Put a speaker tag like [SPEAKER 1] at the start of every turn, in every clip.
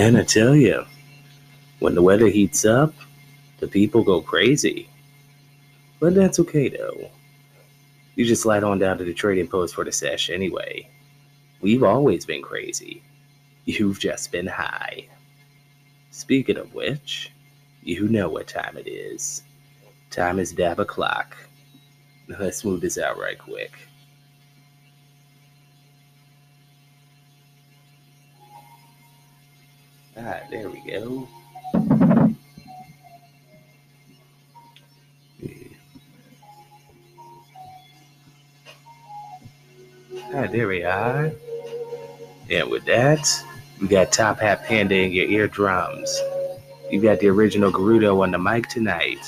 [SPEAKER 1] Man, I tell you, when the weather heats up, the people go crazy. But that's okay though. You just slide on down to the trading post for the sesh anyway. We've always been crazy. You've just been high. Speaking of which, you know what time it is. Time is dab o'clock. Let's move this out right quick. Ah, there we go. Ah, there we are. And with that, we got Top Hat Panda in your eardrums. You got the original Gerudo on the mic tonight.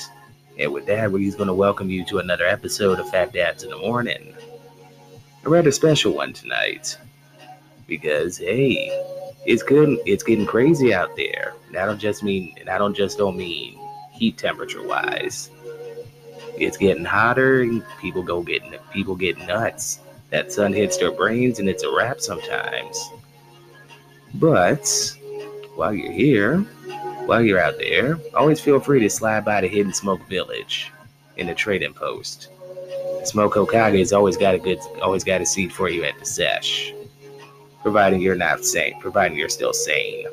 [SPEAKER 1] And with that, we're going to welcome you to another episode of Phat Dabs in the Morning. A rather special one tonight. Because, hey, it's good. It's getting crazy out there. I don't just mean, I don't just don't mean heat temperature wise. It's getting hotter, and people go getting people get nuts. That sun hits their brains, and it's a wrap sometimes. But while you're here, while you're out there, always feel free to slide by the Hidden Smoke Village in the trading post. Smoke Hokage has always got a good, always got a seat for you at the sesh providing you're not sane, providing you're still sane.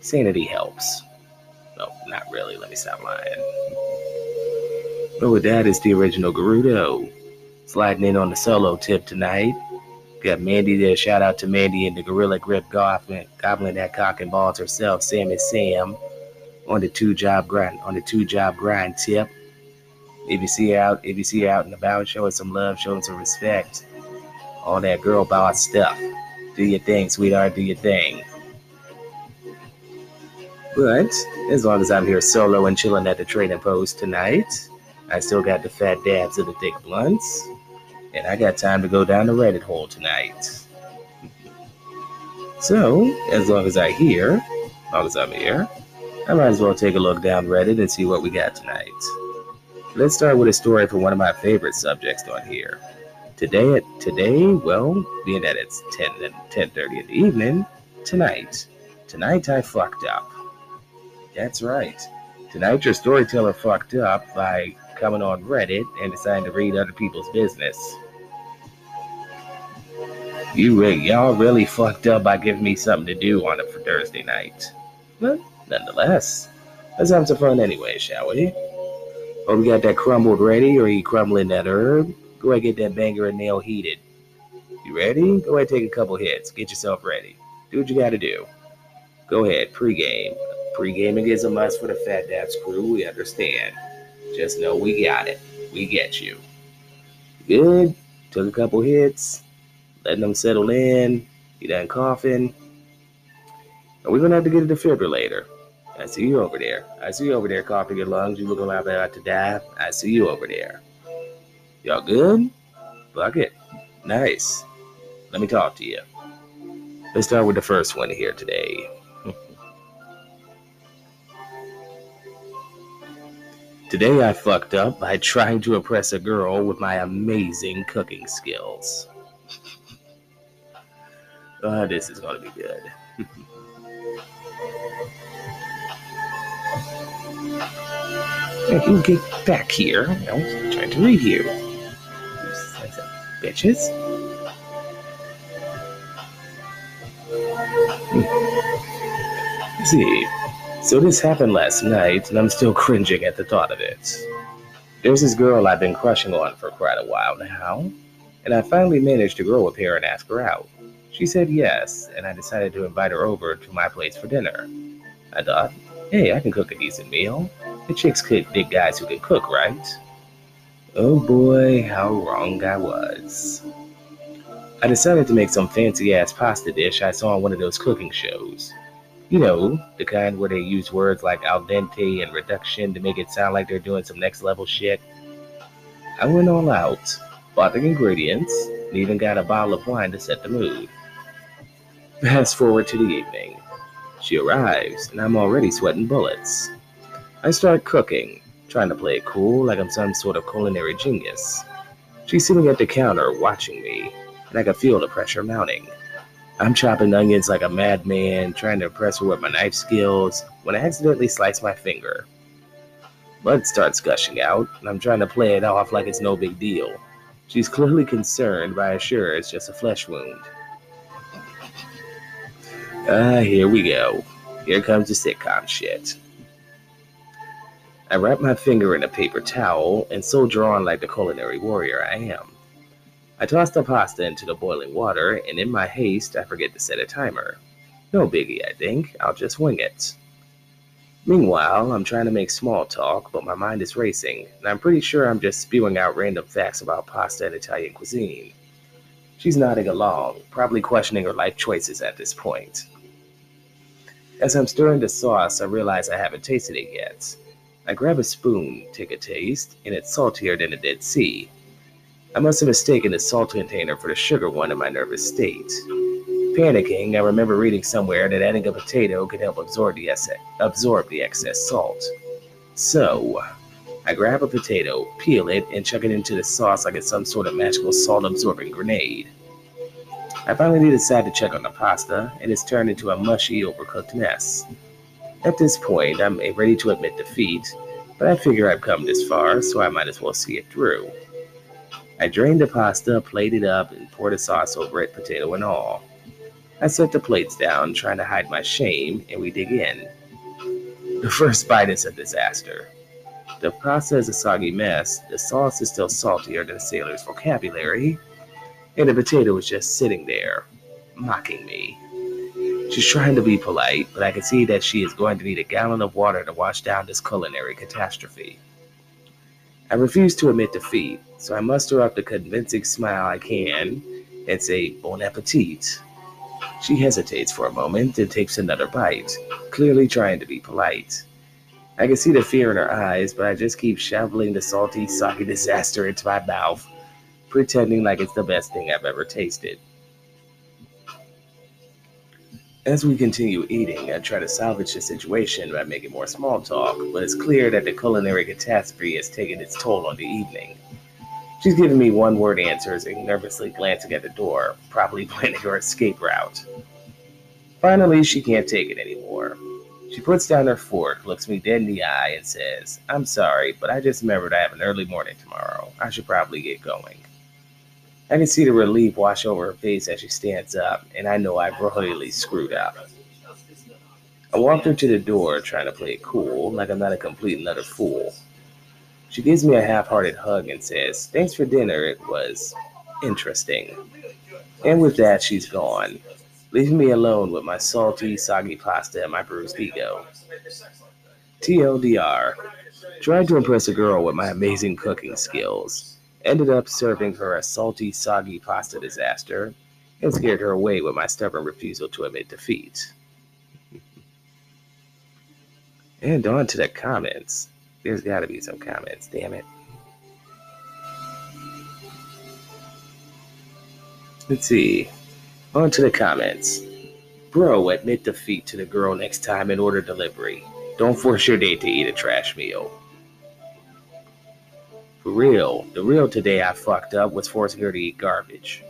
[SPEAKER 1] Sanity helps. No, not really. Let me stop lying. But with that is the original Gerudo. Sliding in on the solo tip tonight. Got Mandy there. Shout out to Mandy and the Gorilla Grip Goblin, that cock and balls herself, Sammy Sam, on the two job grind, on the two job grind tip. If you see her out, if you see her out and about, showing some love, showing some respect. All that girl boss stuff. Do your thing, sweetheart. Do your thing. But as long as I'm here solo and chilling at the trading post tonight, I still got the fat dabs of the thick blunts, and I got time to go down the Reddit hole tonight. so, as long as I hear, as long as I'm here, I might as well take a look down Reddit and see what we got tonight. Let's start with a story from one of my favorite subjects on here. Today at today, well, being that it's 10 and 10:30 in the evening, tonight. Tonight I fucked up. That's right. Tonight your storyteller fucked up by coming on Reddit and deciding to read other people's business. You y'all really fucked up by giving me something to do on it for Thursday night. But nonetheless, let's have some fun anyway, shall we? Oh, we got that crumbled ready, or are you crumbling that herb? Go ahead get that banger and nail heated. You ready? Go ahead take a couple hits. Get yourself ready. Do what you gotta do. Go ahead, pregame. Pre-gaming is a must for the Phat Dabs crew. We understand. Just know we got it. We get you. Good. Took a couple hits. Letting them settle in. You done coughing. And we're gonna have to get a defibrillator. I see you over there. I see you over there coughing your lungs. You looking like about to die. I see you over there. Y'all good? Bucket. Nice. Let me talk to you. Let's start with the first one here today. Today I fucked up by trying to impress a girl with my amazing cooking skills. oh, this is going to be good. you get back here. I was trying to read you bitches. Hmm. See, so this happened last night, and I'm still cringing at the thought of it. There's this girl I've been crushing on for quite a while now, and I finally managed to grow up here and ask her out. She said yes, and I decided to invite her over to my place for dinner. I thought, hey, I can cook a decent meal. The chicks could dig guys who can cook, right? Oh boy, how wrong I was. I decided to make some fancy ass pasta dish I saw on one of those cooking shows. You know, the kind where they use words like al dente and reduction to make it sound like they're doing some next level shit. I went all out, bought the ingredients, and even got a bottle of wine to set the mood. Fast forward to the evening. She arrives, and I'm already sweating bullets. I start cooking, trying to play it cool like I'm some sort of culinary genius. She's sitting at the counter watching me, and I can feel the pressure mounting. I'm chopping onions like a madman, trying to impress her with my knife skills, when I accidentally slice my finger. Blood starts gushing out, and I'm trying to play it off like it's no big deal. She's clearly concerned, but I assure her it's just a flesh wound. Ah, here we go. Here comes the sitcom shit. I wrap my finger in a paper towel and so drawn like the culinary warrior I am. I toss the pasta into the boiling water, and in my haste, I forget to set a timer. No biggie, I think. I'll just wing it. Meanwhile, I'm trying to make small talk, but my mind is racing, and I'm pretty sure I'm just spewing out random facts about pasta and Italian cuisine. She's nodding along, probably questioning her life choices at this point. As I'm stirring the sauce, I realize I haven't tasted it yet. I grab a spoon, take a taste, and it's saltier than the Dead Sea. I must have mistaken the salt container for the sugar one in my nervous state. Panicking, I remember reading somewhere that adding a potato could help absorb the, ex- absorb the excess salt. So, I grab a potato, peel it, and chuck it into the sauce like it's some sort of magical salt absorbing grenade. I finally decide to check on the pasta, and it's turned into a mushy, overcooked mess. At this point, I'm ready to admit defeat, but I figure I've come this far, so I might as well see it through. I drained the pasta, plated it up, and poured the sauce over it, potato and all. I set the plates down, trying to hide my shame, and we dig in. The first bite is a disaster. The pasta is a soggy mess, the sauce is still saltier than sailor's vocabulary, and the potato is just sitting there, mocking me. She's trying to be polite, but I can see that she is going to need a gallon of water to wash down this culinary catastrophe. I refuse to admit defeat, so I muster up the convincing smile I can and say, Bon appetit. She hesitates for a moment and takes another bite, clearly trying to be polite. I can see the fear in her eyes, but I just keep shoveling the salty, soggy disaster into my mouth, pretending like it's the best thing I've ever tasted. As we continue eating, I try to salvage the situation by making more small talk, but it's clear that the culinary catastrophe has taken its toll on the evening. She's giving me one word answers and nervously glancing at the door, probably planning her escape route. Finally, she can't take it anymore. She puts down her fork, looks me dead in the eye, and says, I'm sorry, but I just remembered I have an early morning tomorrow. I should probably get going. I can see the relief wash over her face as she stands up, and I know I've royally screwed up. I walked her to the door, trying to play it cool, like I'm not a complete and utter fool. She gives me a half hearted hug and says, Thanks for dinner. It was interesting. And with that, she's gone, leaving me alone with my salty, soggy pasta and my bruised ego. TLDR. Tried to impress a girl with my amazing cooking skills. Ended up serving her a salty, soggy pasta disaster and scared her away with my stubborn refusal to admit defeat. and on to the comments. There's got to be some comments, damn it. Let's see. On to the comments. Bro, admit defeat to the girl next time and order delivery. Don't force your date to eat a trash meal. For real, the real today I fucked up was forcing her to eat garbage.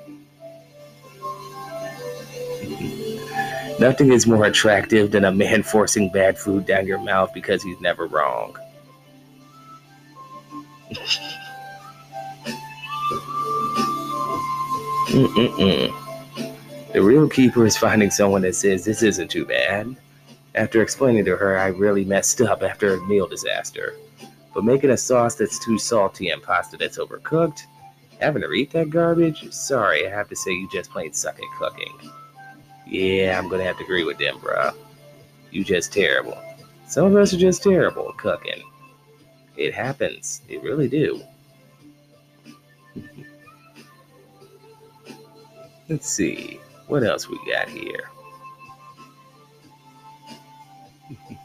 [SPEAKER 1] Nothing is more attractive than a man forcing bad food down your mouth because he's never wrong. The real keeper is finding someone that says this isn't too bad. After explaining to her I really messed up after a meal disaster. But making a sauce that's too salty and pasta that's overcooked, having to eat that garbage, sorry, I have to say you just plain suck at cooking. Yeah, I'm gonna have to agree with them, bruh. You just terrible. Some of us are just terrible at cooking. It happens. It really do. Let's see. What else we got here?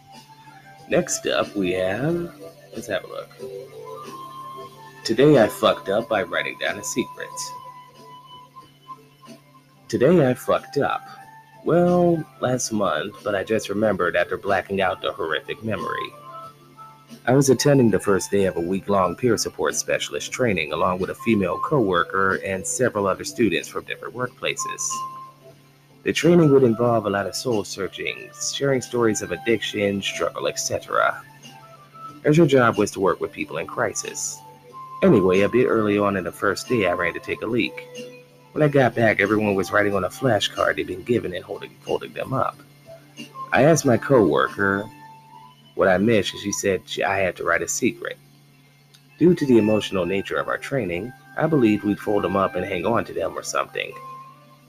[SPEAKER 1] Next up, we have. Let's have a look. Today I fucked up by writing down a secret. Today I fucked up. Well, last month, but I just remembered after blacking out the horrific memory. I was attending the first day of a week long peer support specialist training along with a female coworker and several other students from different workplaces. The training would involve a lot of soul searching, sharing stories of addiction, struggle, etc. As your job was to work with people in crisis. Anyway, a bit early on in the first day, I ran to take a leak. When I got back, everyone was writing on a flashcard they'd been given and holding, folding them up. I asked my coworker what I missed, and she said I had to write a secret. Due to the emotional nature of our training, I believed we'd fold them up and hang on to them or something.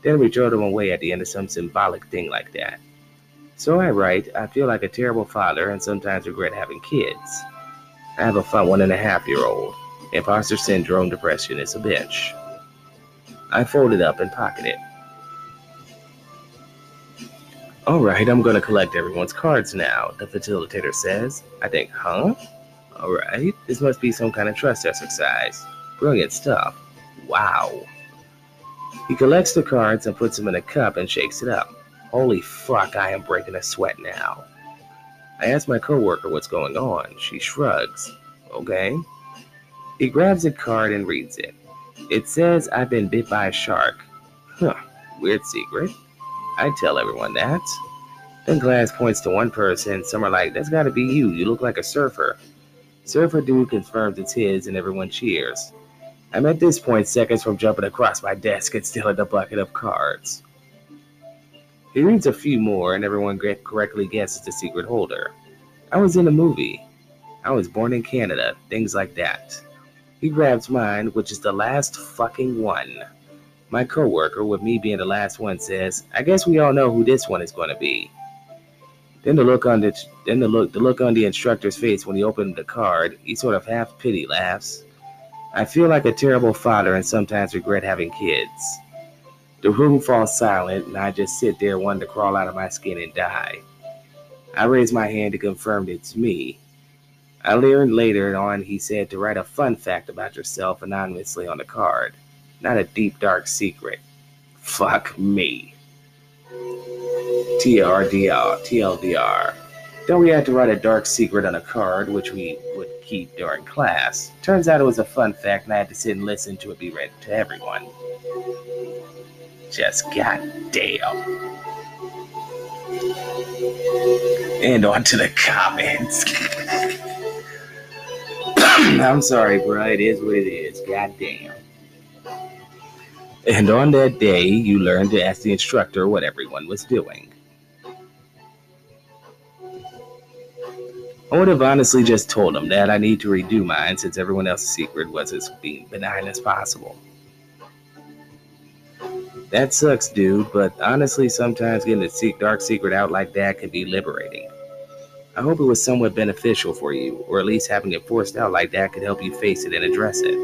[SPEAKER 1] Then we throw them away at the end of some symbolic thing like that. So I write, I feel like a terrible father and sometimes regret having kids. I have a fun one and a half year old. Imposter syndrome, depression is a bitch. I fold it up and pocket it. All right, I'm going to collect everyone's cards now, the facilitator says. I think, huh? All right, this must be some kind of trust exercise. Brilliant stuff. Wow. He collects the cards and puts them in a cup and shakes it up. Holy fuck, I am breaking a sweat now. I ask my coworker what's going on. She shrugs. Okay. He grabs a card and reads it. It says I've been bit by a shark. Huh, weird secret. I tell everyone that. Then Glass points to one person. Some are like, that's gotta be you. You look like a surfer. Surfer dude confirms it's his and everyone cheers. I'm at this point seconds from jumping across my desk and stealing a bucket of cards. He reads a few more and everyone correctly guesses the secret holder. I was in a movie. I was born in Canada, things like that. He grabs mine, which is the last fucking one. My coworker, with me being the last one, says, "I guess we all know who this one is going to be." Then the look on the then the look the look on the instructor's face when he opened the card, he sort of half pity laughs. I feel like a terrible father and sometimes regret having kids. The room falls silent, and I just sit there wanting to crawl out of my skin and die. I raise my hand to confirm it's me. I learned later on he said to write a fun fact about yourself anonymously on the card, not a deep dark secret. Fuck me. TRDR, TLDR. Then we had to write a dark secret on a card, which we would keep during class. Turns out it was a fun fact, and I had to sit and listen to it be read to everyone. Just goddamn. And on to the comments. I'm sorry, bro. It is what it is. Goddamn. And on that day, you learned to ask the instructor what everyone was doing. I would have honestly just told him that I need to redo mine since everyone else's secret was as being benign as possible. That sucks, dude, but honestly, sometimes getting a dark secret out like that can be liberating. I hope it was somewhat beneficial for you, or at least having it forced out like that could help you face it and address it.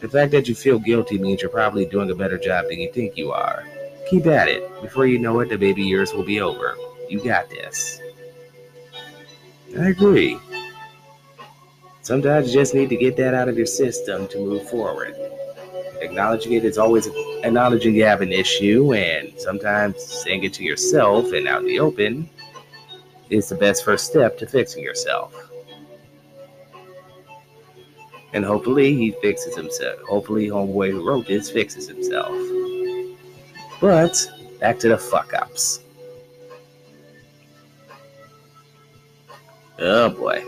[SPEAKER 1] The fact that you feel guilty means you're probably doing a better job than you think you are. Keep at it. Before you know it, the baby years will be over. You got this. I agree. Sometimes you just need to get that out of your system to move forward. Acknowledging it is always acknowledging you have an issue, and sometimes saying it to yourself and out in the open is the best first step to fixing yourself. And hopefully he fixes himself. Hopefully, homeboy who wrote this fixes himself. But back to the fuck ups. Oh boy.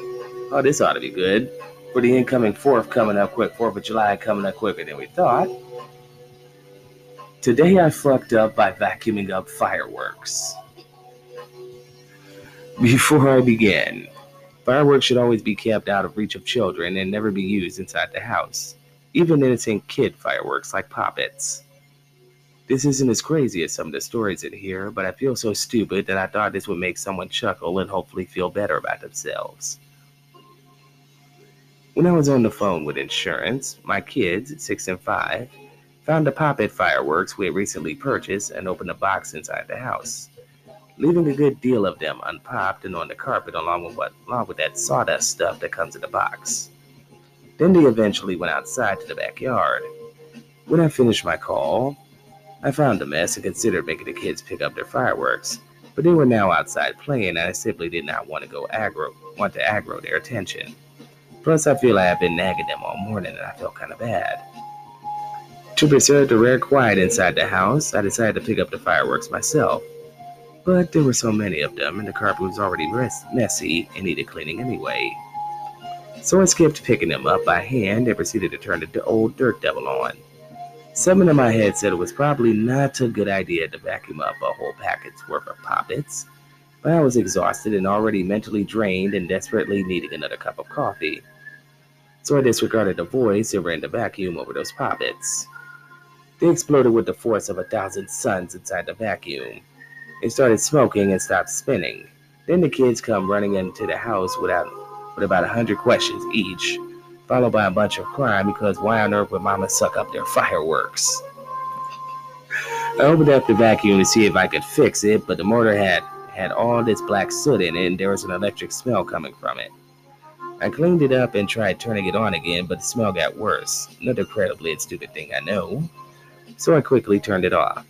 [SPEAKER 1] Oh, this ought to be good. For the incoming 4th coming up quick, 4th of July coming up quicker than we thought. Today I fucked up by vacuuming up fireworks. Before I begin, fireworks should always be kept out of reach of children and never be used inside the house, even innocent kid fireworks like poppets. This isn't as crazy as some of the stories in here, but I feel so stupid that I thought this would make someone chuckle and hopefully feel better about themselves. When I was on the phone with insurance, my kids, six and five, found the poppet fireworks we had recently purchased and opened a box inside the house, leaving a good deal of them unpopped and on the carpet along with what along with that sawdust stuff that comes in the box. Then they eventually went outside to the backyard. When I finished my call, I found the mess and considered making the kids pick up their fireworks, but they were now outside playing and I simply did not want to go aggro want to aggro their attention. Plus I feel I have been nagging them all morning and I felt kinda bad. To preserve the rare quiet inside the house, I decided to pick up the fireworks myself. But there were so many of them, and the carpet was already messy and needed cleaning anyway. So I skipped picking them up by hand and proceeded to turn the old dirt devil on. Something in my head said it was probably not a good idea to vacuum up a whole packet's worth of poppets, but I was exhausted and already mentally drained and desperately needing another cup of coffee. So I disregarded the voice and ran the vacuum over those poppets. They exploded with the force of a thousand suns inside the vacuum. It started smoking and stopped spinning. Then the kids come running into the house without, with about a hundred questions each, followed by a bunch of crying because why on earth would mama suck up their fireworks? I opened up the vacuum to see if I could fix it, but the motor had had all this black soot in it and there was an electric smell coming from it. I cleaned it up and tried turning it on again, but the smell got worse. Another incredibly stupid thing I know so I quickly turned it off.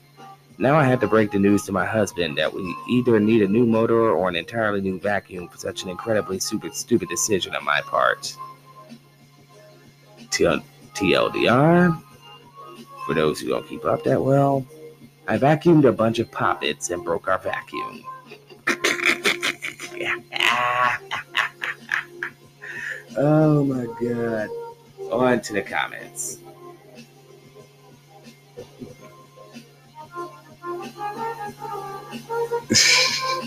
[SPEAKER 1] Now I had to break the news to my husband that we either need a new motor or an entirely new vacuum for such an incredibly stupid, stupid decision on my part. TLDR, for those who don't keep up that well, I vacuumed a bunch of poppets and broke our vacuum. oh my god. On to the comments.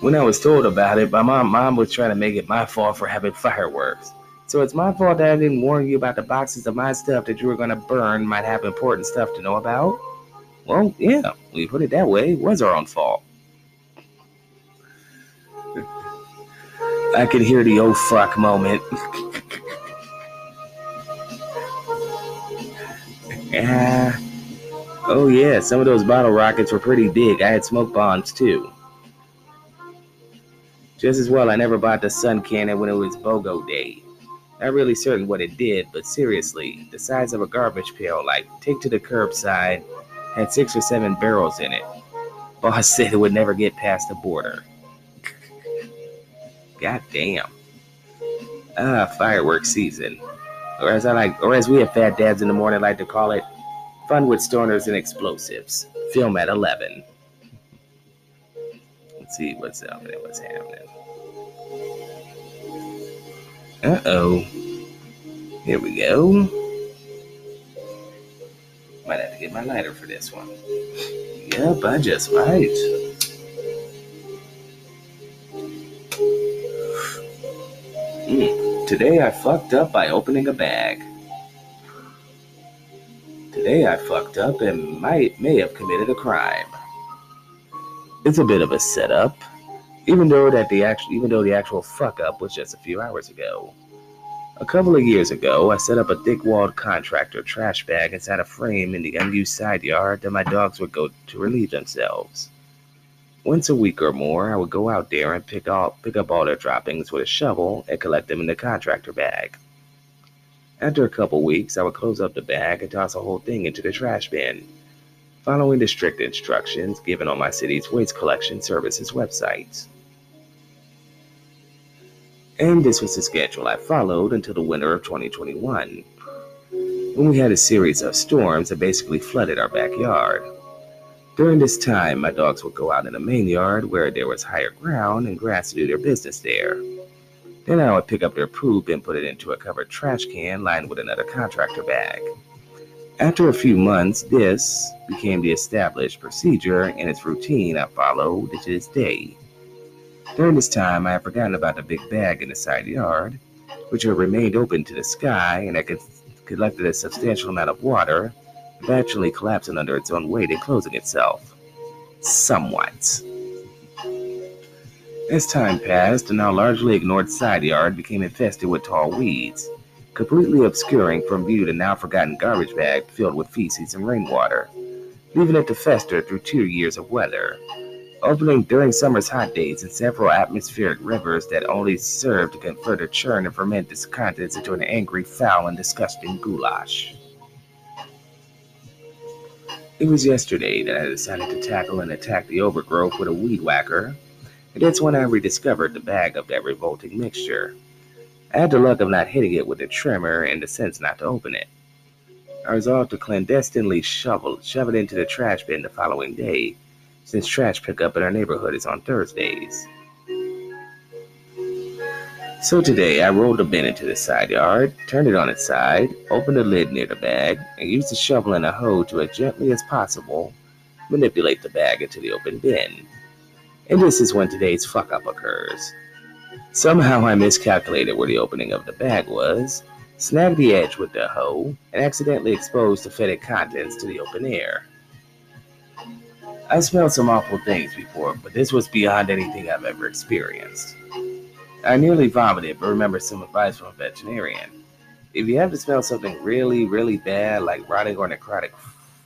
[SPEAKER 1] when I was told about it, my mom, mom was trying to make it my fault for having fireworks. So it's my fault that I didn't warn you about the boxes of my stuff that you were going to burn might have important stuff to know about? Well, yeah, we put it that way. It was our own fault. I could hear the oh fuck moment. yeah. Oh yeah, some of those bottle rockets were pretty big. I had smoke bombs too. Just as well I never bought the sun cannon when it was BOGO day. Not really certain what it did, but seriously, the size of a garbage pail, like take to the curbside, had six or seven barrels in it. Boss said it would never get past the border. God damn. Ah, fireworks season. Or as I like or as we have Phat Dabs in the morning like to call it, Fun with stoners and explosives. Film at 11. Let's see what's happening. What's happening? Uh oh. Here we go. Might have to get my lighter for this one. Yep, I just might. Mm. Today I fucked up by opening a bag. Today I fucked up and might may have committed a crime. It's a bit of a setup, even though that the actual even though the actual fuck up was just a few hours ago. A couple of years ago, I set up a thick-walled contractor trash bag inside a frame in the unused side yard that my dogs would go to relieve themselves. Once a week or more, I would go out there and pick up pick up all their droppings with a shovel and collect them in the contractor bag. After a couple weeks, I would close up the bag and toss the whole thing into the trash bin, following the strict instructions given on my city's waste collection services website. And this was the schedule I followed until the winter of 2021, when we had a series of storms that basically flooded our backyard. During this time, my dogs would go out in the main yard where there was higher ground and grass to do their business there. Then I would pick up their poop and put it into a covered trash can lined with another contractor bag. After a few months, this became the established procedure and its routine I followed to this day. During this time, I had forgotten about the big bag in the side yard, which had remained open to the sky and I collected a substantial amount of water, eventually collapsing under its own weight and closing itself. Somewhat. As time passed, the now largely ignored side yard became infested with tall weeds, completely obscuring from view the now forgotten garbage bag filled with feces and rainwater, leaving it to fester through two years of weather, opening during summer's hot days in several atmospheric rivers that only served to convert further churn and ferment its contents into an angry, foul, and disgusting goulash. It was yesterday that I decided to tackle and attack the overgrowth with a weed whacker and that's when I rediscovered the bag of that revolting mixture. I had the luck of not hitting it with a tremor and the sense not to open it. I resolved to clandestinely shovel, shove it into the trash bin the following day, since trash pickup in our neighborhood is on Thursdays. So today I rolled the bin into the side yard, turned it on its side, opened the lid near the bag, and used a shovel and a hoe to as gently as possible manipulate the bag into the open bin. And this is when today's fuck up occurs. Somehow I miscalculated where the opening of the bag was, snagged the edge with the hoe, and accidentally exposed the fetid contents to the open air. I smelled some awful things before, but this was beyond anything I've ever experienced. I nearly vomited, but remember some advice from a veterinarian. If you have to smell something really, really bad, like rotting or necrotic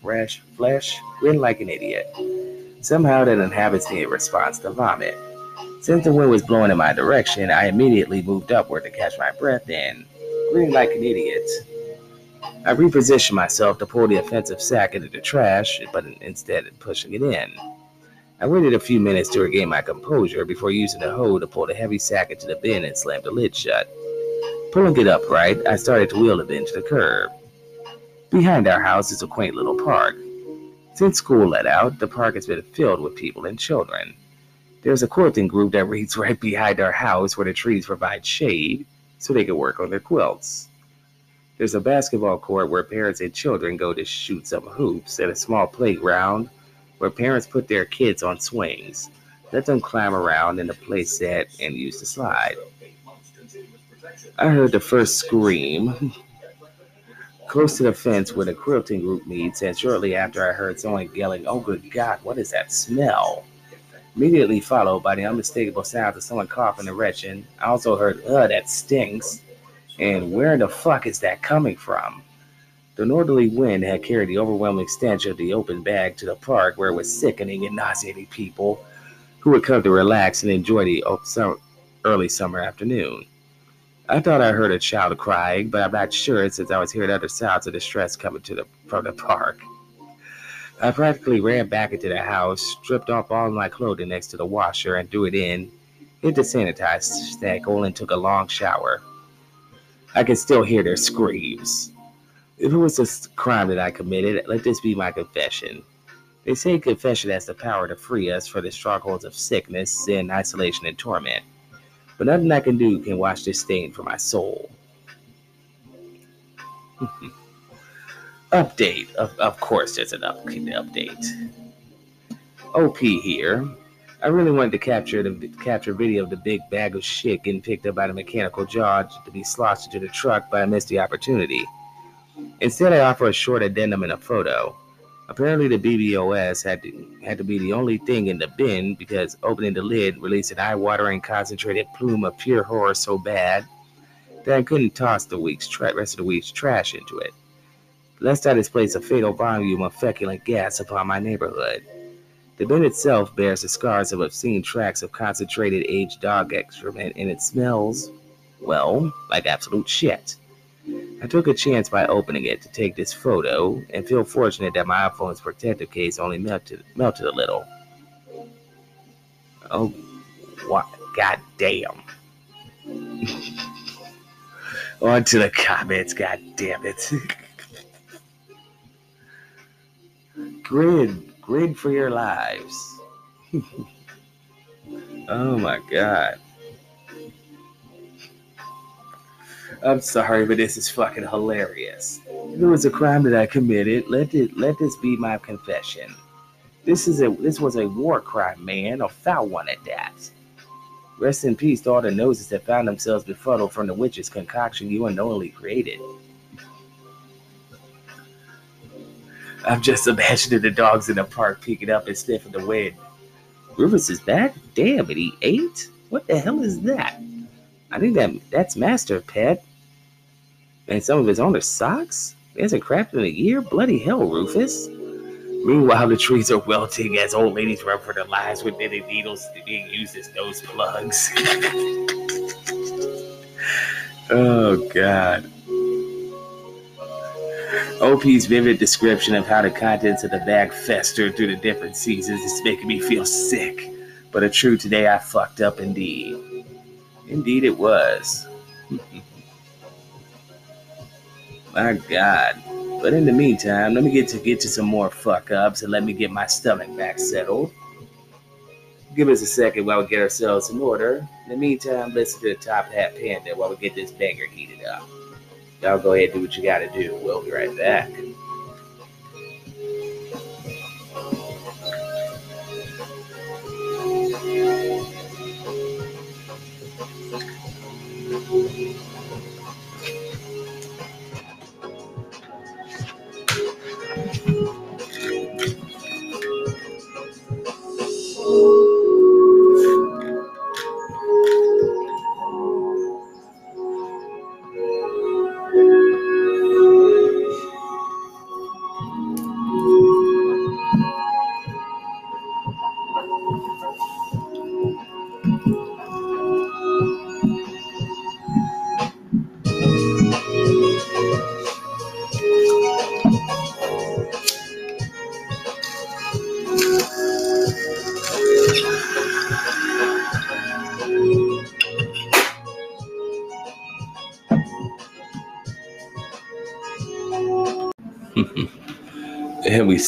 [SPEAKER 1] fresh flesh, grin like an idiot. Somehow that inhabits the response to vomit. Since the wind was blowing in my direction, I immediately moved upward to catch my breath and grinning like an idiot. I repositioned myself to pull the offensive sack into the trash, but instead of pushing it in. I waited a few minutes to regain my composure before using the hoe to pull the heavy sack into the bin and slam the lid shut. Pulling it upright, I started to wheel the bin to the curb. Behind our house is a quaint little park. Since school let out, the park has been filled with people and children. There's a quilting group that reads right behind our house where the trees provide shade so they can work on their quilts. There's a basketball court where parents and children go to shoot some hoops and a small playground where parents put their kids on swings, let them climb around in the play set, and use the slide. I heard the first scream close to the fence where the quilting group meets, and shortly after I heard someone yelling, Oh, good God, what is that smell? Immediately followed by the unmistakable sounds of someone coughing and retching. I also heard, Ugh, that stinks. And where the fuck is that coming from? The northerly wind had carried the overwhelming stench of the open bag to the park where it was sickening and nauseating people who would come to relax and enjoy the early summer afternoon. I thought I heard a child crying, but I'm not sure since I was hearing other sounds of distress coming to the, from the park. I practically ran back into the house, stripped off all my clothing next to the washer and threw it in, hit the sanitized stackle, and took a long shower. I can still hear their screams. If it was a crime that I committed, let this be my confession. They say confession has the power to free us from the strongholds of sickness, sin, isolation, and torment. But nothing I can do can wash this stain from my soul. update. Of, of course, there's an up, update. OP here. I really wanted to capture the capture video of the big bag of shit getting picked up by the mechanical jaw to be sloshed into the truck, but I missed the opportunity. Instead, I offer a short addendum in a photo. Apparently, the BBOS had to, had to be the only thing in the bin because opening the lid released an eye-watering concentrated plume of pure horror so bad that I couldn't toss the week's tra- rest of the week's trash into it, lest I displace a fatal volume of feculent gas upon my neighborhood. The bin itself bears the scars of obscene tracks of concentrated aged dog excrement, and it smells, well, like absolute shit. I took a chance by opening it to take this photo and feel fortunate that my iPhone's protective case only melted, melted a little. Oh, what? God damn. On to the comments, god damn it. grid, grid for your lives. oh my god. I'm sorry, but this is fucking hilarious. If it was a crime that I committed, let it let this be my confession. This is a this was a war crime, man, a foul one at that. Rest in peace to all the noses that found themselves befuddled from the witch's concoction you unknowingly created. I'm just imagining the dogs in the park peeking up and sniffing the wind. Rufus is back? Damn it, he ate? What the hell is that? I think that that's Master Pet and some of his owner's socks? He hasn't crafted in a year? Bloody hell, Rufus. Meanwhile, the trees are wilting as old ladies run for their lives with knitting needles being used as nose plugs. oh, God. OP's vivid description of how the contents of the bag festered through the different seasons is making me feel sick. But a true today I fucked up indeed. Indeed it was. My God. But in the meantime, let me get to get to some more fuck ups and let me get my stomach back settled. Give us a second while we get ourselves in order. In the meantime, listen to the Top Hat Panda while we get this banger heated up. Y'all go ahead and do what you gotta do. We'll be right back. And we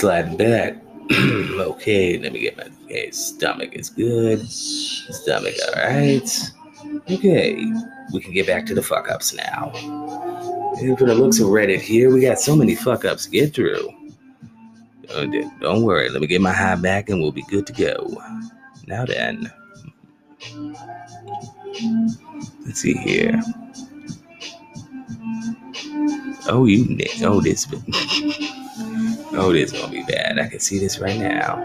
[SPEAKER 1] slide back. okay, let me get my okay, stomach is good. Stomach, all right. Okay, we can get back to the fuck ups now. And for the looks of Reddit here, we got so many fuck ups to get through. Oh, don't worry, let me get my high back and we'll be good to go. Now then, let's see here. Oh, you oh this. Oh, this is gonna be bad. I can see this right now.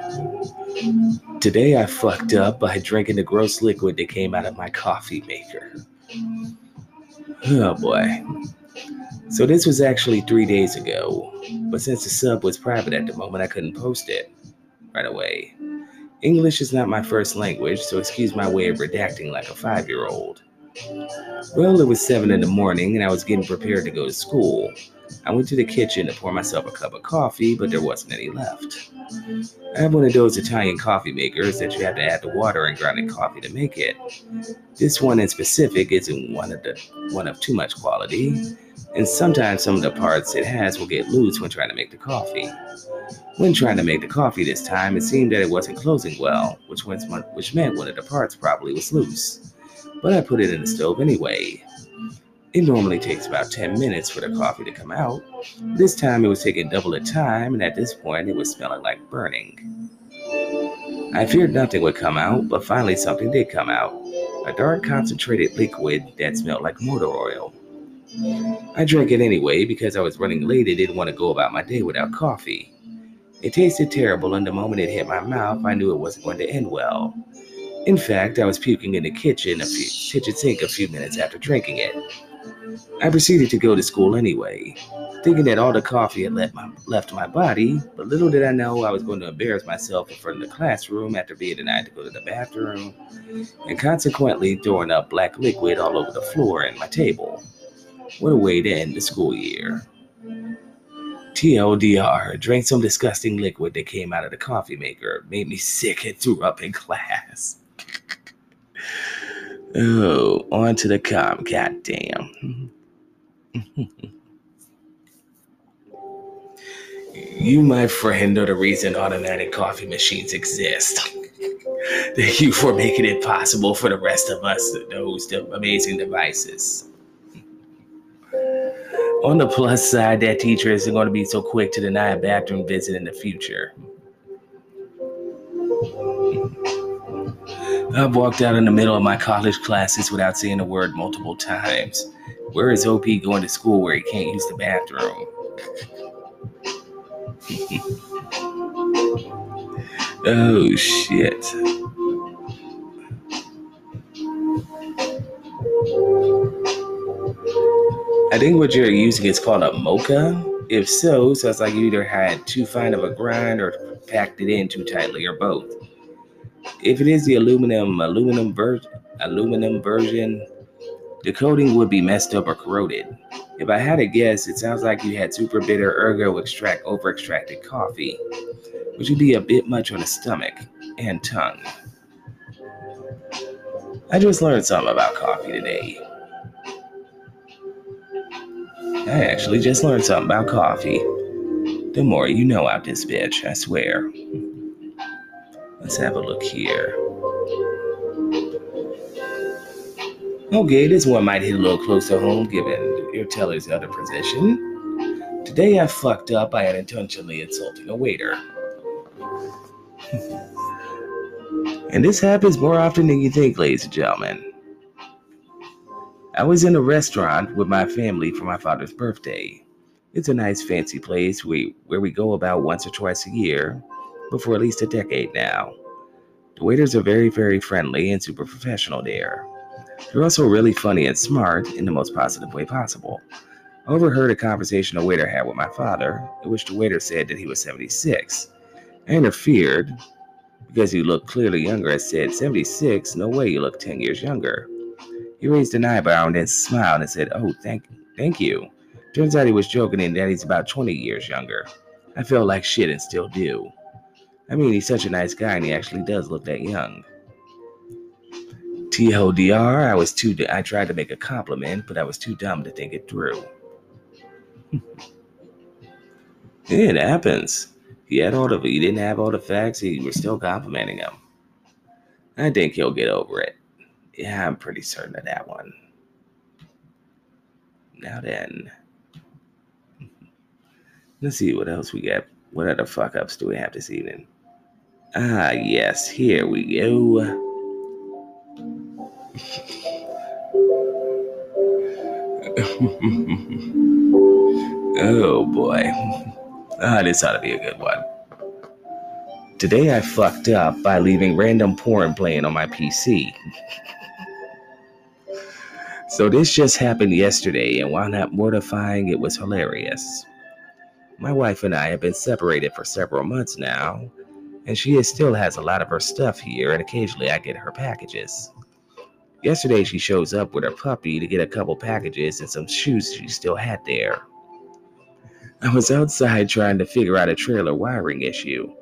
[SPEAKER 1] Today I fucked up by drinking the gross liquid that came out of my coffee maker. Oh boy. So this was actually three days ago, but since the sub was private at the moment, I couldn't post it right away. English is not my first language, so excuse my way of redacting like a five year old. Well, it was seven in the morning and I was getting prepared to go to school. I went to the kitchen to pour myself a cup of coffee, but there wasn't any left. I have one of those Italian coffee makers that you have to add the water and grounded coffee to make it. This one in specific isn't one of the one of too much quality, and sometimes some of the parts it has will get loose when trying to make the coffee. When trying to make the coffee this time, it seemed that it wasn't closing well, which, meant one of the parts probably was loose. But I put it in the stove anyway. It normally takes about 10 minutes for the coffee to come out. This time it was taking double the time, and at this point it was smelling like burning. I feared nothing would come out, but finally something did come out a dark concentrated liquid that smelled like motor oil. I drank it anyway because I was running late and didn't want to go about my day without coffee. It tasted terrible, and the moment it hit my mouth, I knew it wasn't going to end well. In fact, I was puking in the kitchen, a few, kitchen sink a few minutes after drinking it. I proceeded to go to school anyway, thinking that all the coffee had left my, left my body, but little did I know I was going to embarrass myself in front of the classroom after being denied to go to the bathroom, and consequently throwing up black liquid all over the floor and my table. What a way to end the school year. TLDR, drank some disgusting liquid that came out of the coffee maker, made me sick and threw up in class. Oh, on to the com. Goddamn. you, my friend, are the reason automatic coffee machines exist. Thank you for making it possible for the rest of us to those amazing devices. On the plus side, that teacher isn't going to be so quick to deny a bathroom visit in the future. I've walked out in the middle of my college classes without saying a word multiple times. Where is OP going to school where he can't use the bathroom? oh shit. I think what you're using is called a moka. If so, sounds like you either had too fine of a grind or packed it in too tightly or both. If it is the aluminum aluminum version aluminum version, the coating would be messed up or corroded. If I had to guess, it sounds like you had super bitter ergo extract over extracted coffee, which would be a bit much on the stomach and tongue. I just learned something about coffee today. I actually just learned something about coffee. The more you know out this bitch, I swear. Let's have a look here. Oh, okay, this one might hit a little close to home given your teller's other position. Today I fucked up by unintentionally insulting a waiter. and this happens more often than you think, ladies and gentlemen. I was in a restaurant with my family for my father's birthday. It's a nice fancy place we, where we go about once or twice a year, but for at least a decade now. The waiters are very, very friendly and super professional there. They're also really funny and smart in the most positive way possible. I overheard a conversation a waiter had with my father, in which the waiter said that he was 76. I interfered because he looked clearly younger. I said, 76? No way, you look 10 years younger. He raised an eyebrow and then smiled and said, Oh, thank, thank you. Turns out he was joking and that he's about 20 years younger. I felt like shit and still do. I mean, he's such a nice guy and he actually does look that young. TLDR, I was too, I tried to make a compliment, but I was too dumb to think it through. it happens. He had all the, he didn't have all the facts, he was still complimenting him. I think he'll get over it. Yeah, I'm pretty certain of that one. Now then. Let's see what else we got. What other fuck ups do we have this evening? Ah, yes, here we go. oh boy. Ah, this ought to be a good one. Today I fucked up by leaving random porn playing on my PC. so this just happened yesterday, and while not mortifying, it was hilarious. My wife and I have been separated for several months now, and she still has a lot of her stuff here, and occasionally I get her packages. Yesterday, she shows up with her puppy to get a couple packages and some shoes she still had there. I was outside trying to figure out a trailer wiring issue.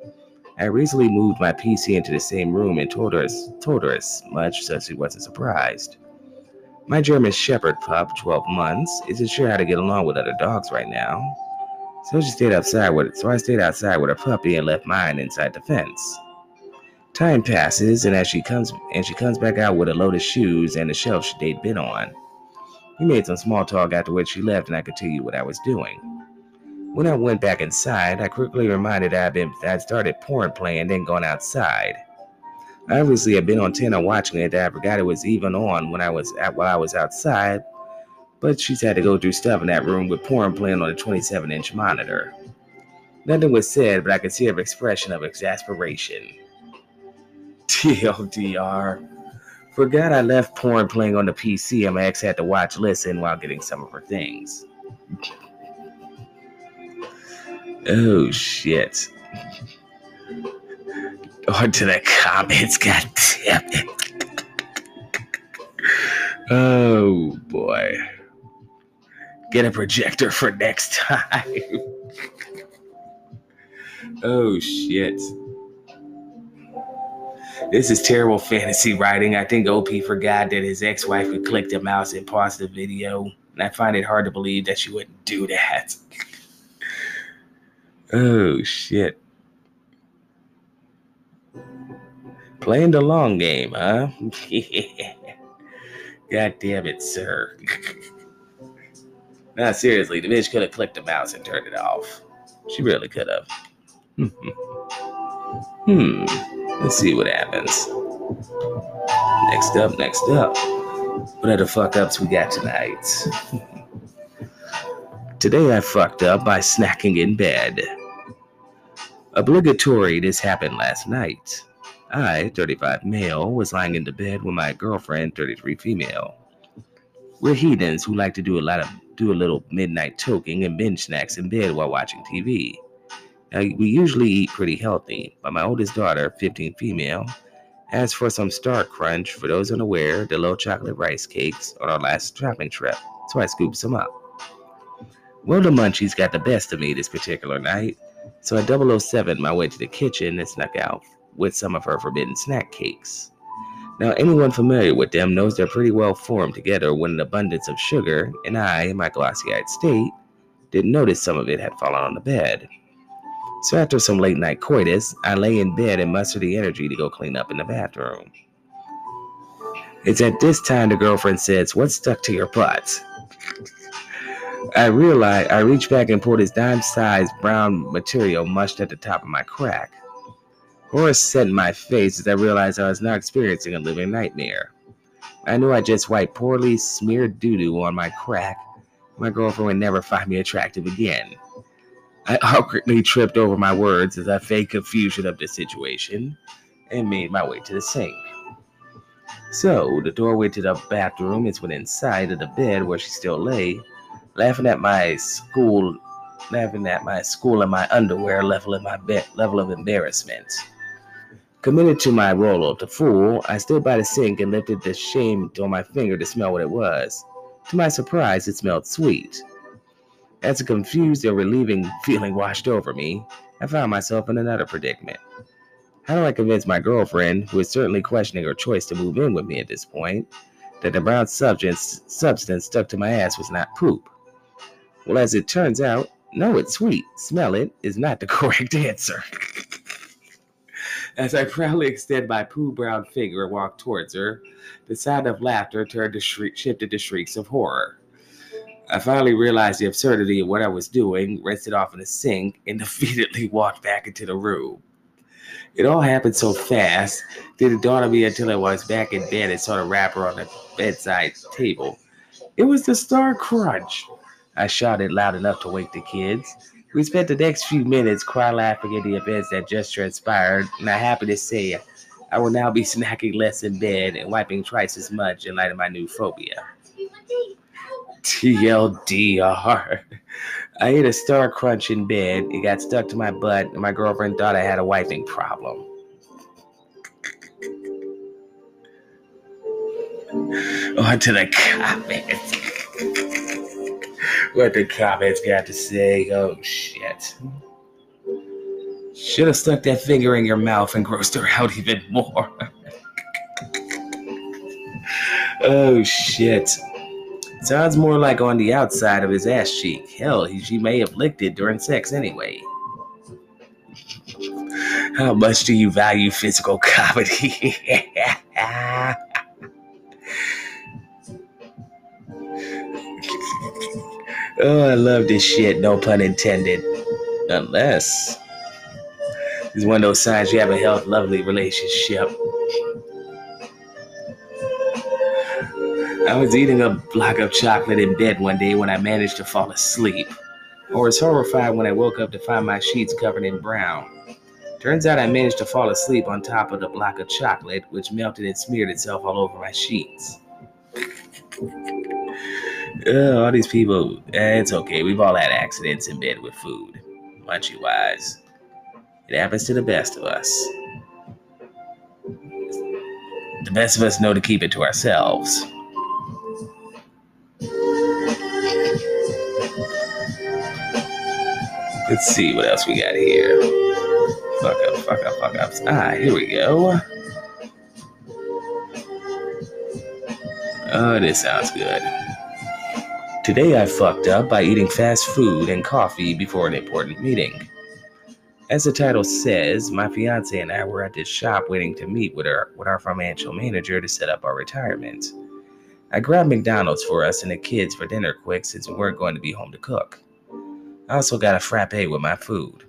[SPEAKER 1] I recently moved my PC into the same room and told her, told her as much so she wasn't surprised. My German Shepherd pup, 12 months, isn't sure how to get along with other dogs right now. So she stayed outside with so I stayed outside with her puppy and left mine inside the fence. Time passes and as she comes and she comes back out with a load of shoes and the shelf they'd been on. We made some small talk after which she left and I continued what I was doing. When I went back inside, I quickly reminded I'd I'd started porn playing, and then gone outside. I obviously had been on 10 and watching it that I forgot it was even on when I was at while I was outside, but she's had to go through stuff in that room with porn playing on a 27 inch monitor. Nothing was said, but I could see her expression of exasperation. TLDR. Forgot I left porn playing on the PC and my ex had to watch listen while getting some of her things. oh shit. On to the comments, god damn it. oh boy. Get a projector for next time. oh shit. This is terrible fantasy writing. I think OP forgot that his ex wife could click the mouse and pause the video. And I find it hard to believe that she wouldn't do that. oh, shit. Playing the long game, huh? God damn it, sir. Nah, seriously, the bitch could have clicked the mouse and turned it off. She really could have. hmm. Let's see what happens. Next up, next up. What are the fuck ups we got tonight? Today I fucked up by snacking in bed. Obligatory, this happened last night. I, 35 male, was lying in the bed with my girlfriend, 33 female. We're heathens who like to do a lot of do a little midnight toking and binge snacks in bed while watching TV. Now, we usually eat pretty healthy, but my oldest daughter, 15 female, asked for some Star Crunch, for those unaware, the low chocolate rice cakes, on our last shopping trip, so I scooped some up. Well, the munchies got the best of me this particular night, so at 007 my way to the kitchen and snuck out with some of her forbidden snack cakes. Now, anyone familiar with them knows they're pretty well formed together when an abundance of sugar, and I, in my glossy eyed state, didn't notice some of it had fallen on the bed. So after some late night coitus, I lay in bed and muster the energy to go clean up in the bathroom. It's at this time the girlfriend says, What's stuck to your butt? I realize I reach back and pull this dime sized brown material mushed at the top of my crack. Horror set in my face as I realized I was now experiencing a living nightmare. I knew I just wiped poorly smeared doo doo on my crack. My girlfriend would never find me attractive again. I awkwardly tripped over my words as I faked confusion of the situation and made my way to the sink. So, the doorway to the bathroom is within sight of the bed where she still lay, laughing at my school, laughing at my school and my underwear level in my bed, level of embarrassment. Committed to my role of the fool, I stood by the sink and lifted the shame on my finger to smell what it was. To my surprise, it smelled sweet. As a confused and relieving feeling washed over me, I found myself in another predicament. How do I convince my girlfriend, who is certainly questioning her choice to move in with me at this point, that the brown substance, substance stuck to my ass was not poop? Well, as it turns out, no, it's sweet. Smell it is not the correct answer. As I proudly extend my poo brown finger and walk towards her, the sound of laughter turned to shriek, shifted to shrieks of horror. I finally realized the absurdity of what I was doing, it off in the sink, and defeatedly walked back into the room. It all happened so fast, didn't dawn on me until I was back in bed and saw the wrapper on the bedside table. It was the Star Crunch. I shouted loud enough to wake the kids. We spent the next few minutes cry laughing at the events that just transpired, and I'm happy to say I will now be snacking less in bed and wiping twice as much in light of my new phobia. TLDR. I ate a Star Crunch in bed. It got stuck to my butt, and my girlfriend thought I had a wiping problem. Oh, On to the comments. What the comments got to say? Oh, shit. Should have stuck that finger in your mouth and grossed her out even more. oh, shit. Sounds more like on the outside of his ass cheek. Hell, he, she may have licked it during sex anyway. How much do you value physical comedy? oh, I love this shit, no pun intended. Unless it's one of those signs you have a healthy, lovely relationship. I was eating a block of chocolate in bed one day when I managed to fall asleep. I was horrified when I woke up to find my sheets covered in brown. Turns out I managed to fall asleep on top of the block of chocolate, which melted and smeared itself all over my sheets. All these people, eh, it's okay. We've all had accidents in bed with food, munchy wise. It happens to the best of us. The best of us know to keep it to ourselves. Let's see what else we got here. Fuck up, fuck up, fuck up. Ah, here we go. Oh, this sounds good. Today I fucked up by eating fast food and coffee before an important meeting. As the title says, my fiance and I were at this shop waiting to meet with our with our financial manager to set up our retirement. I grabbed McDonald's for us and the kids for dinner quick since we weren't going to be home to cook. I also got a frappe with my food.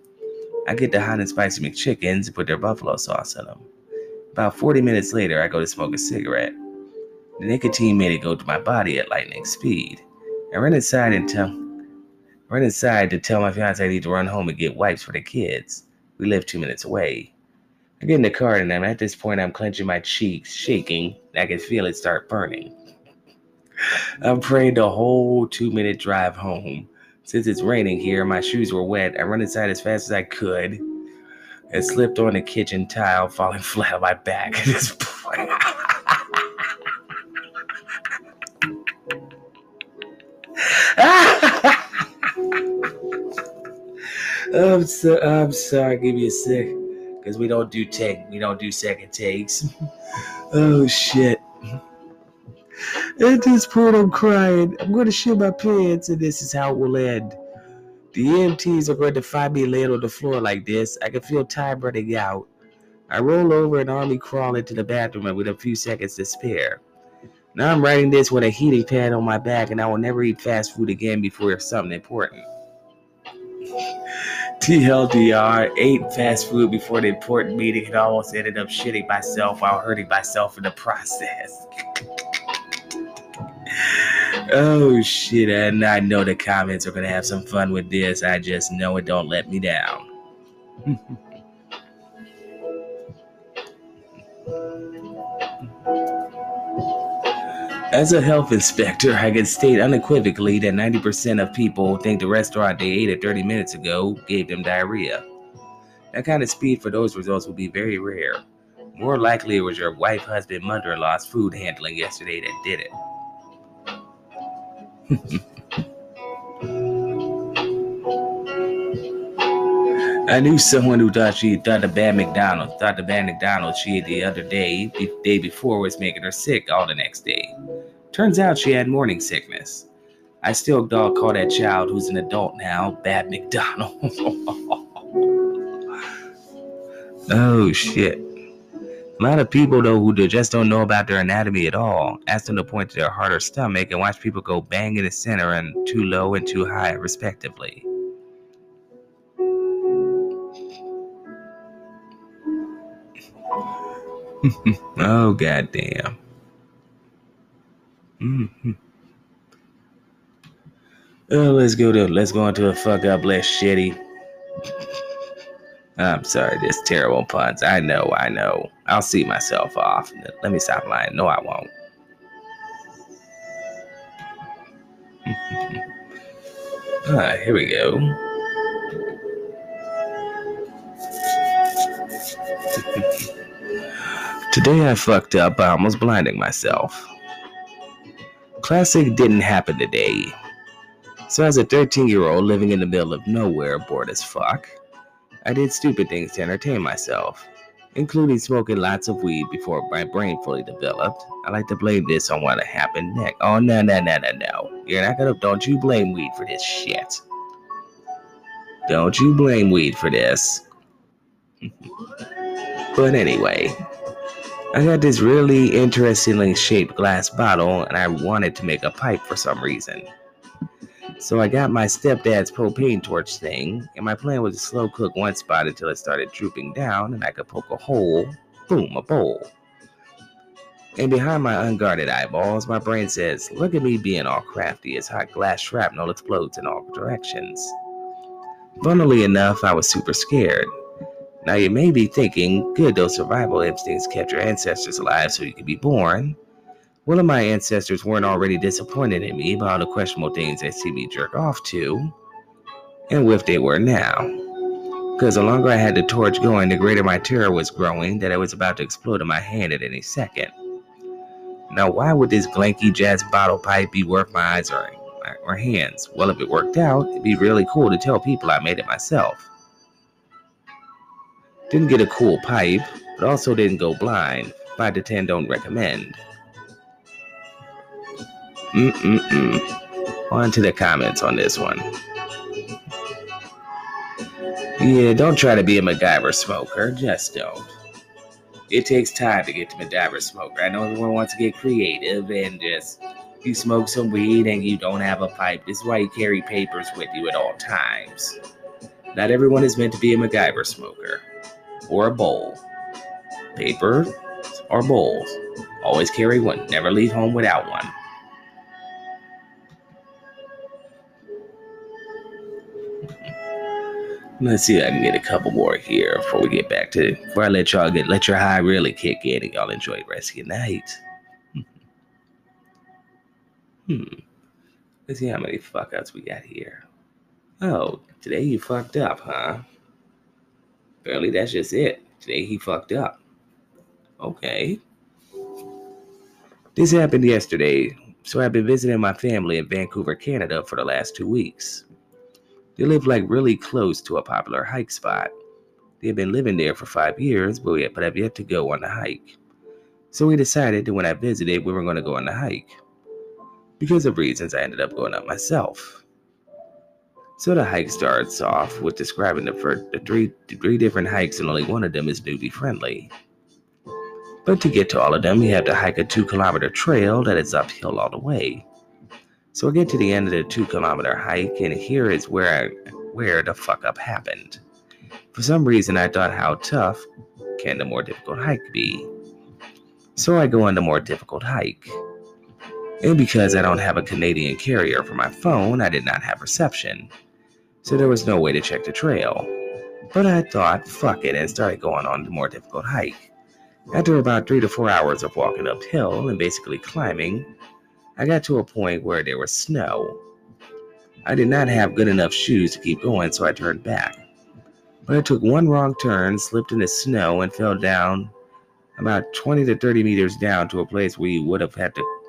[SPEAKER 1] I get the hot and spicy McChickens and put their buffalo sauce in them. About 40 minutes later, I go to smoke a cigarette. The nicotine made it go to my body at lightning speed. I run inside and tell run inside to tell my fiance I need to run home and get wipes for the kids. We live two minutes away. I get in the car and I'm at this point I'm clenching my cheeks, shaking, I can feel it start burning. I'm praying the whole two minute drive home. Since it's raining here, my shoes were wet. I run inside as fast as I could and slipped on the kitchen tile, falling flat on my back at this point. I'm so I'm sorry, give me a sec. Because we don't do take we don't do second takes. Oh shit. At this point, I'm crying. I'm going to shit my pants, and this is how it will end. The EMTs are going to find me laying on the floor like this. I can feel time running out. I roll over and army crawl into the bathroom with a few seconds to spare. Now I'm writing this with a heating pad on my back, and I will never eat fast food again before something important. TLDR, ate fast food before the important meeting and almost ended up shitting myself while hurting myself in the process. oh shit, and I know the comments are gonna have some fun with this. I just know it don't let me down. As a health inspector, I can state unequivocally that 90% of people think the restaurant they ate at 30 minutes ago gave them diarrhea. That kind of speed for those results will be very rare. More likely, it was your wife, husband, mother in law's food handling yesterday that did it. I knew someone who thought she thought the bad McDonald's thought the bad McDonald's she ate the other day, the day before, was making her sick all the next day. Turns out she had morning sickness. I still dog call that child who's an adult now bad McDonald. oh shit. A lot of people though who just don't know about their anatomy at all. Ask them to point to their heart or stomach and watch people go bang in the center and too low and too high respectively. Oh goddamn. Mm-hmm. Oh, let's go to let's go into a fuck up less shitty. I'm sorry, this terrible puns. I know, I know. I'll see myself off. Let me stop lying. No, I won't. ah, here we go. Today I fucked up by almost blinding myself. Classic didn't happen today. So, as a 13 year old living in the middle of nowhere, bored as fuck, I did stupid things to entertain myself, including smoking lots of weed before my brain fully developed. I like to blame this on what happened next. Oh, no, no, no, no, no. You're not gonna, don't you blame weed for this shit. Don't you blame weed for this. but anyway, I got this really interestingly shaped glass bottle and I wanted to make a pipe for some reason. So I got my stepdad's propane torch thing, and my plan was to slow cook one spot until it started drooping down and I could poke a hole, boom, a bowl. And behind my unguarded eyeballs, my brain says, Look at me being all crafty as hot glass shrapnel explodes in all directions. Funnily enough, I was super scared. Now you may be thinking, good, those survival instincts kept your ancestors alive so you could be born. One of my ancestors weren't already disappointed in me by all the questionable things they see me jerk off to, and with they were now. Because the longer I had the torch going, the greater my terror was growing that it was about to explode in my hand at any second. Now, why would this glanky jazz bottle pipe be worth my eyes or, or hands? Well, if it worked out, it'd be really cool to tell people I made it myself. Didn't get a cool pipe, but also didn't go blind. 5 to 10 don't recommend. Mm-mm-mm. On to the comments on this one. Yeah, don't try to be a MacGyver smoker. Just don't. It takes time to get to MacGyver smoker. I know everyone wants to get creative and just you smoke some weed and you don't have a pipe. This is why you carry papers with you at all times. Not everyone is meant to be a MacGyver smoker or a bowl. Paper or bowls. Always carry one. Never leave home without one. Let's see if I can get a couple more here before we get back to before I let y'all get let your high really kick in and y'all enjoy the rest of your night. hmm. Let's see how many fuck ups we got here. Oh, today you fucked up, huh? Apparently, that's just it. Today he fucked up. Okay. This happened yesterday, so I've been visiting my family in Vancouver, Canada for the last two weeks. They live like really close to a popular hike spot. They have been living there for five years, but we but have yet to go on the hike. So we decided that when I visited, we were going to go on a hike. Because of reasons, I ended up going up myself. So the hike starts off with describing the, first, the three, three different hikes, and only one of them is newbie friendly. But to get to all of them, you have to hike a two kilometer trail that is uphill all the way. So I get to the end of the two kilometer hike, and here is where I, where the fuck up happened. For some reason, I thought how tough can the more difficult hike be? So I go on the more difficult hike. And because I don't have a Canadian carrier for my phone, I did not have reception. So there was no way to check the trail. But I thought, fuck it, and started going on the more difficult hike. After about three to four hours of walking uphill and basically climbing, I got to a point where there was snow. I did not have good enough shoes to keep going, so I turned back. But I took one wrong turn, slipped in the snow, and fell down about 20 to 30 meters down to a place where you would have had to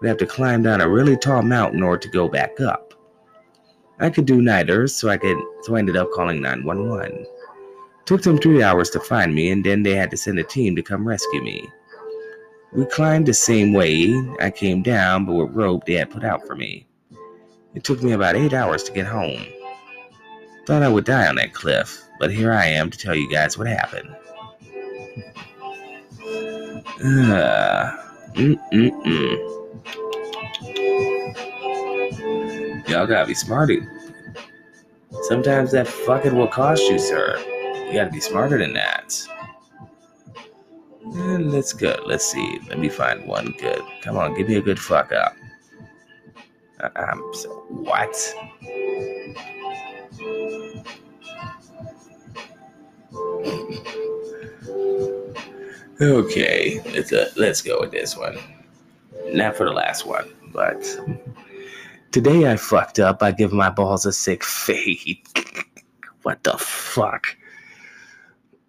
[SPEAKER 1] would have to climb down a really tall mountain or to go back up. I could do neither, so I could so I ended up calling 911. Took them three hours to find me, and then they had to send a team to come rescue me. We climbed the same way I came down, but with rope they had put out for me. It took me about eight hours to get home. Thought I would die on that cliff, but here I am to tell you guys what happened. Uh, mm-mm-mm. Y'all gotta be smarty. Sometimes that fucking will cost you, sir. You gotta be smarter than that. And let's go. Let's see. Let me find one good. Come on, give me a good fuck up. Uh, I'm so what? Okay, let's uh, let's go with this one. Not for the last one, but today I fucked up I give my balls a sick fade. what the fuck?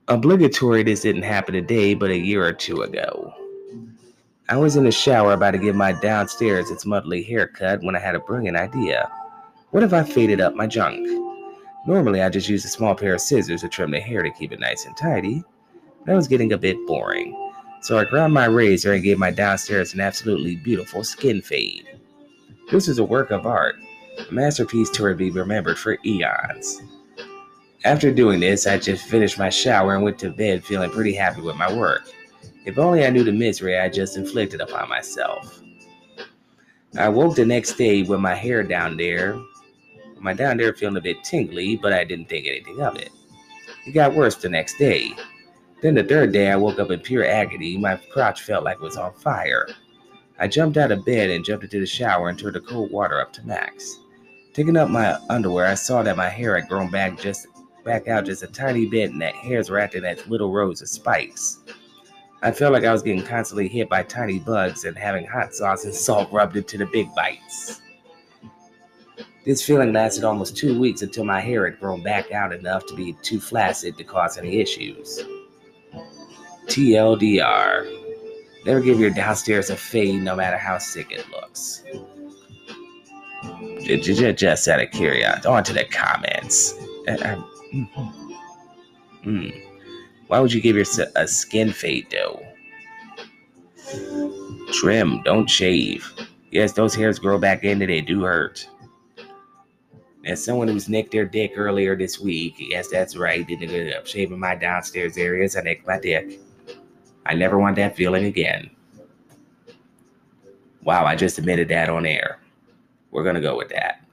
[SPEAKER 1] Obligatory, this didn't happen today, but a year or two ago. I was in the shower about to give my downstairs its monthly haircut when I had a brilliant idea. What if I faded up my junk? Normally, I just use a small pair of scissors to trim the hair to keep it nice and tidy. That was getting a bit boring, so I grabbed my razor and gave my downstairs an absolutely beautiful skin fade. This was a work of art, a masterpiece to be remembered for eons. After doing this, I just finished my shower and went to bed feeling pretty happy with my work. If only I knew the misery I just inflicted upon myself. I woke the next day with my hair down there, my down there feeling a bit tingly, but I didn't think anything of it. It got worse the next day. Then the third day, I woke up in pure agony. My crotch felt like it was on fire. I jumped out of bed and jumped into the shower and turned the cold water up to max. Taking up my underwear, I saw that my hair had grown back just back out just a tiny bit, and that hairs were acting as little rows of spikes. I felt like I was getting constantly hit by tiny bugs and having hot sauce and salt rubbed into the big bites. This feeling lasted almost two weeks until my hair had grown back out enough to be too flaccid to cause any issues. TLDR. Never give your downstairs a fade no matter how sick it looks. Just, out of curiosity, on to the comments. Mm. Why would you give yourself a skin fade though? Trim, don't shave. Yes, those hairs grow back in and they do hurt. As someone who's nicked their dick earlier this week, yes, that's right, didn't end up shaving my downstairs areas. I nicked my dick. I never want that feeling again. Wow, I just admitted that on air. We're going to go with that.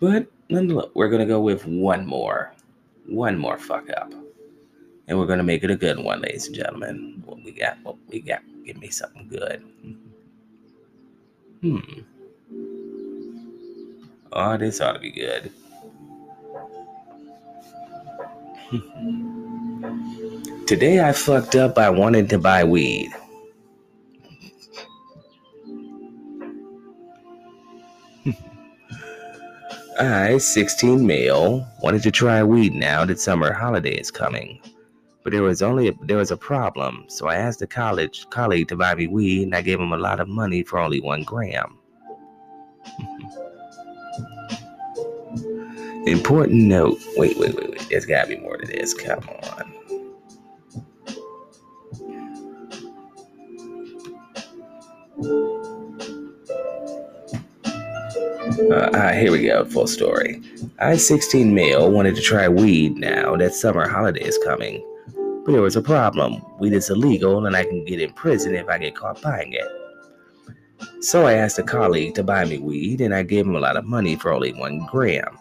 [SPEAKER 1] But we're going to go with one more. One more fuck up. And we're going to make it a good one, ladies and gentlemen. What we got? What we got? Give me something good. Hmm. Oh, this ought to be good. Today I fucked up I wanted to buy weed. I, 16 male, wanted to try weed now that summer holiday is coming. But there was only a, there was a problem, so I asked a college colleague to buy me weed, and I gave him a lot of money for only one gram. Important note. Wait, wait, wait, wait. There's gotta be more to this. Come on. Uh, here we go, full story. I, 16 male, wanted to try weed now that summer holiday is coming. But there was a problem. Weed is illegal and I can get in prison if I get caught buying it. So I asked a colleague to buy me weed and I gave him a lot of money for only one gram.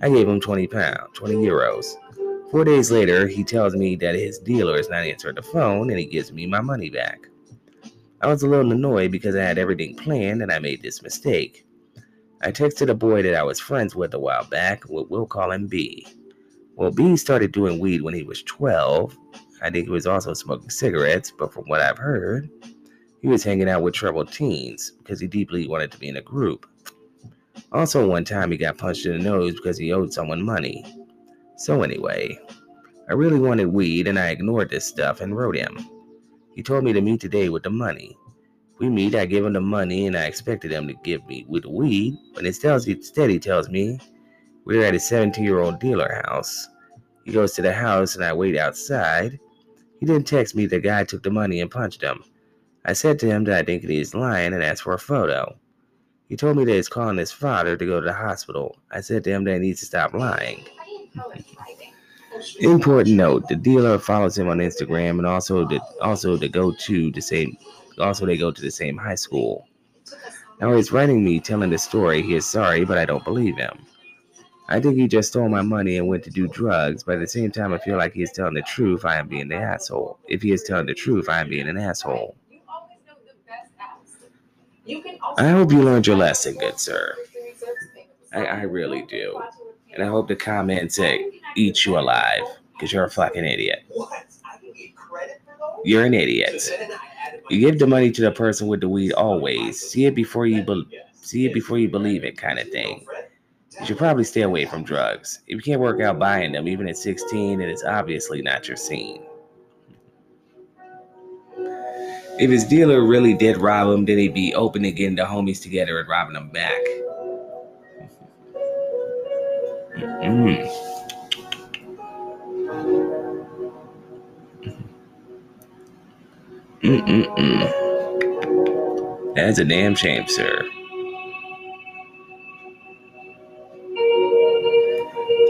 [SPEAKER 1] I gave him 20 pounds, 20 euros. Four days later, he tells me that his dealer is not answering the phone and he gives me my money back. I was a little annoyed because I had everything planned and I made this mistake. I texted a boy that I was friends with a while back, we'll call him B. Well, B started doing weed when he was 12. I think he was also smoking cigarettes, but from what I've heard, he was hanging out with troubled teens because he deeply wanted to be in a group. Also, one time he got punched in the nose because he owed someone money. So, anyway, I really wanted weed and I ignored this stuff and wrote him. He told me to meet today with the money. We meet, I give him the money, and I expected him to give me with the weed, but instead, he tells me we're at a 17 year old dealer house. He goes to the house, and I wait outside. He didn't text me the guy took the money and punched him. I said to him that I think he's lying and asked for a photo. He told me that he's calling his father to go to the hospital. I said to him that he needs to stop lying. Important note: the dealer follows him on Instagram and also the also to go to the same also they go to the same high school. Now he's writing me telling the story. He is sorry, but I don't believe him. I think he just stole my money and went to do drugs, but at the same time, I feel like he is telling the truth. I am being the asshole. If he is telling the truth, I am being an asshole. I hope you learned your lesson, good sir. I, I really do. And I hope the comments eat you alive because you're a fucking idiot. You're an idiot. You give the money to the person with the weed always. See it before you be- see it before you believe it, kind of thing. You should probably stay away from drugs. If you can't work out buying them, even at 16, it is obviously not your scene. If his dealer really did rob him, then he'd be open to getting the homies together and robbing them back. Mm-mm. Mm-mm-mm. That's a damn shame, sir.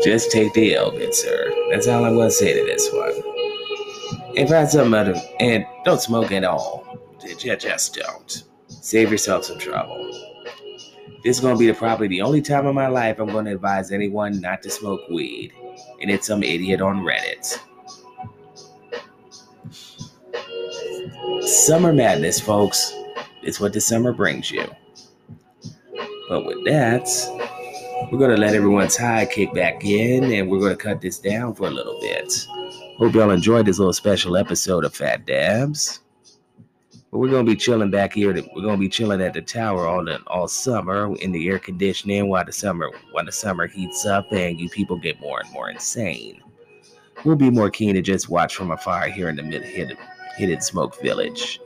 [SPEAKER 1] Just take the L, sir. That's all I'm gonna say to this one. And find something other, and don't smoke at all. Just don't. Save yourself some trouble. This is gonna be the, probably the only time in my life I'm gonna advise anyone not to smoke weed, and it's some idiot on Reddit. Summer madness, folks. It's what the summer brings you. But with that, we're going to let everyone's high kick back in and we're going to cut this down for a little bit. Hope y'all enjoyed this little special episode of Phat Dabs. But we're gonna be chilling back here. We're gonna be chilling at the tower all the all summer in the air conditioning while the summer while the summer heats up and you people get more and more insane. We'll be more keen to just watch from afar here in the mid hidden Hidden Smoke Village.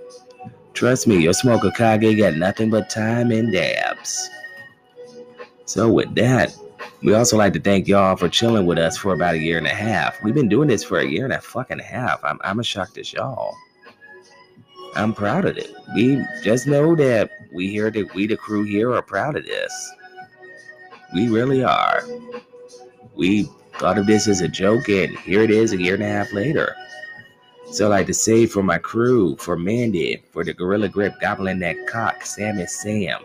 [SPEAKER 1] Trust me, your smoker Kage got nothing but time and dabs. So with that, we also like to thank y'all for chilling with us for about a year and a half. We've been doing this for a year and a fucking half. I'm I'm as shocked as y'all. I'm proud of it. We just know that we here that we the crew here are proud of this. We really are. We thought of this as a joke, and here it is a year and a half later. So like to say for my crew, for Mandy, for the Gorilla Grip Gobbling That Cock, Sam and Sam.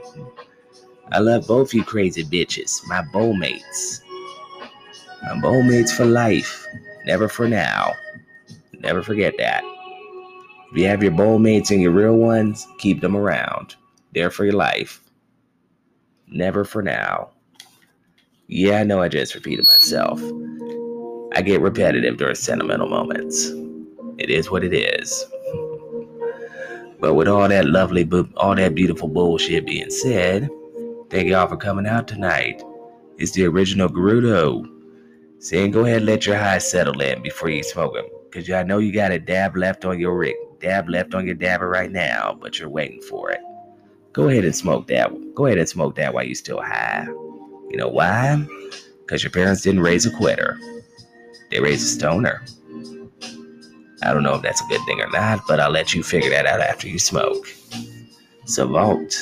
[SPEAKER 1] I love both you crazy bitches, my bowmates. My bowmates for life, never for now. Never forget that. If you have your bowmates and your real ones, keep them around. They're for your life. Never for now. Yeah, I know I just repeated myself. I get repetitive during sentimental moments. It is what it is. But with all that lovely, all that beautiful bullshit being said, thank y'all for coming out tonight. It's the original Gerudo saying go ahead and let your high settle in before you smoke them. Because I know you got a dab left on your rig, dab left on your dabber right now, but you're waiting for it. Go ahead and smoke that. Go ahead and smoke that while you're still high. You know why? Because your parents didn't raise a quitter, they raised a stoner. I don't know if that's a good thing or not, but I'll let you figure that out after you smoke. So Savant.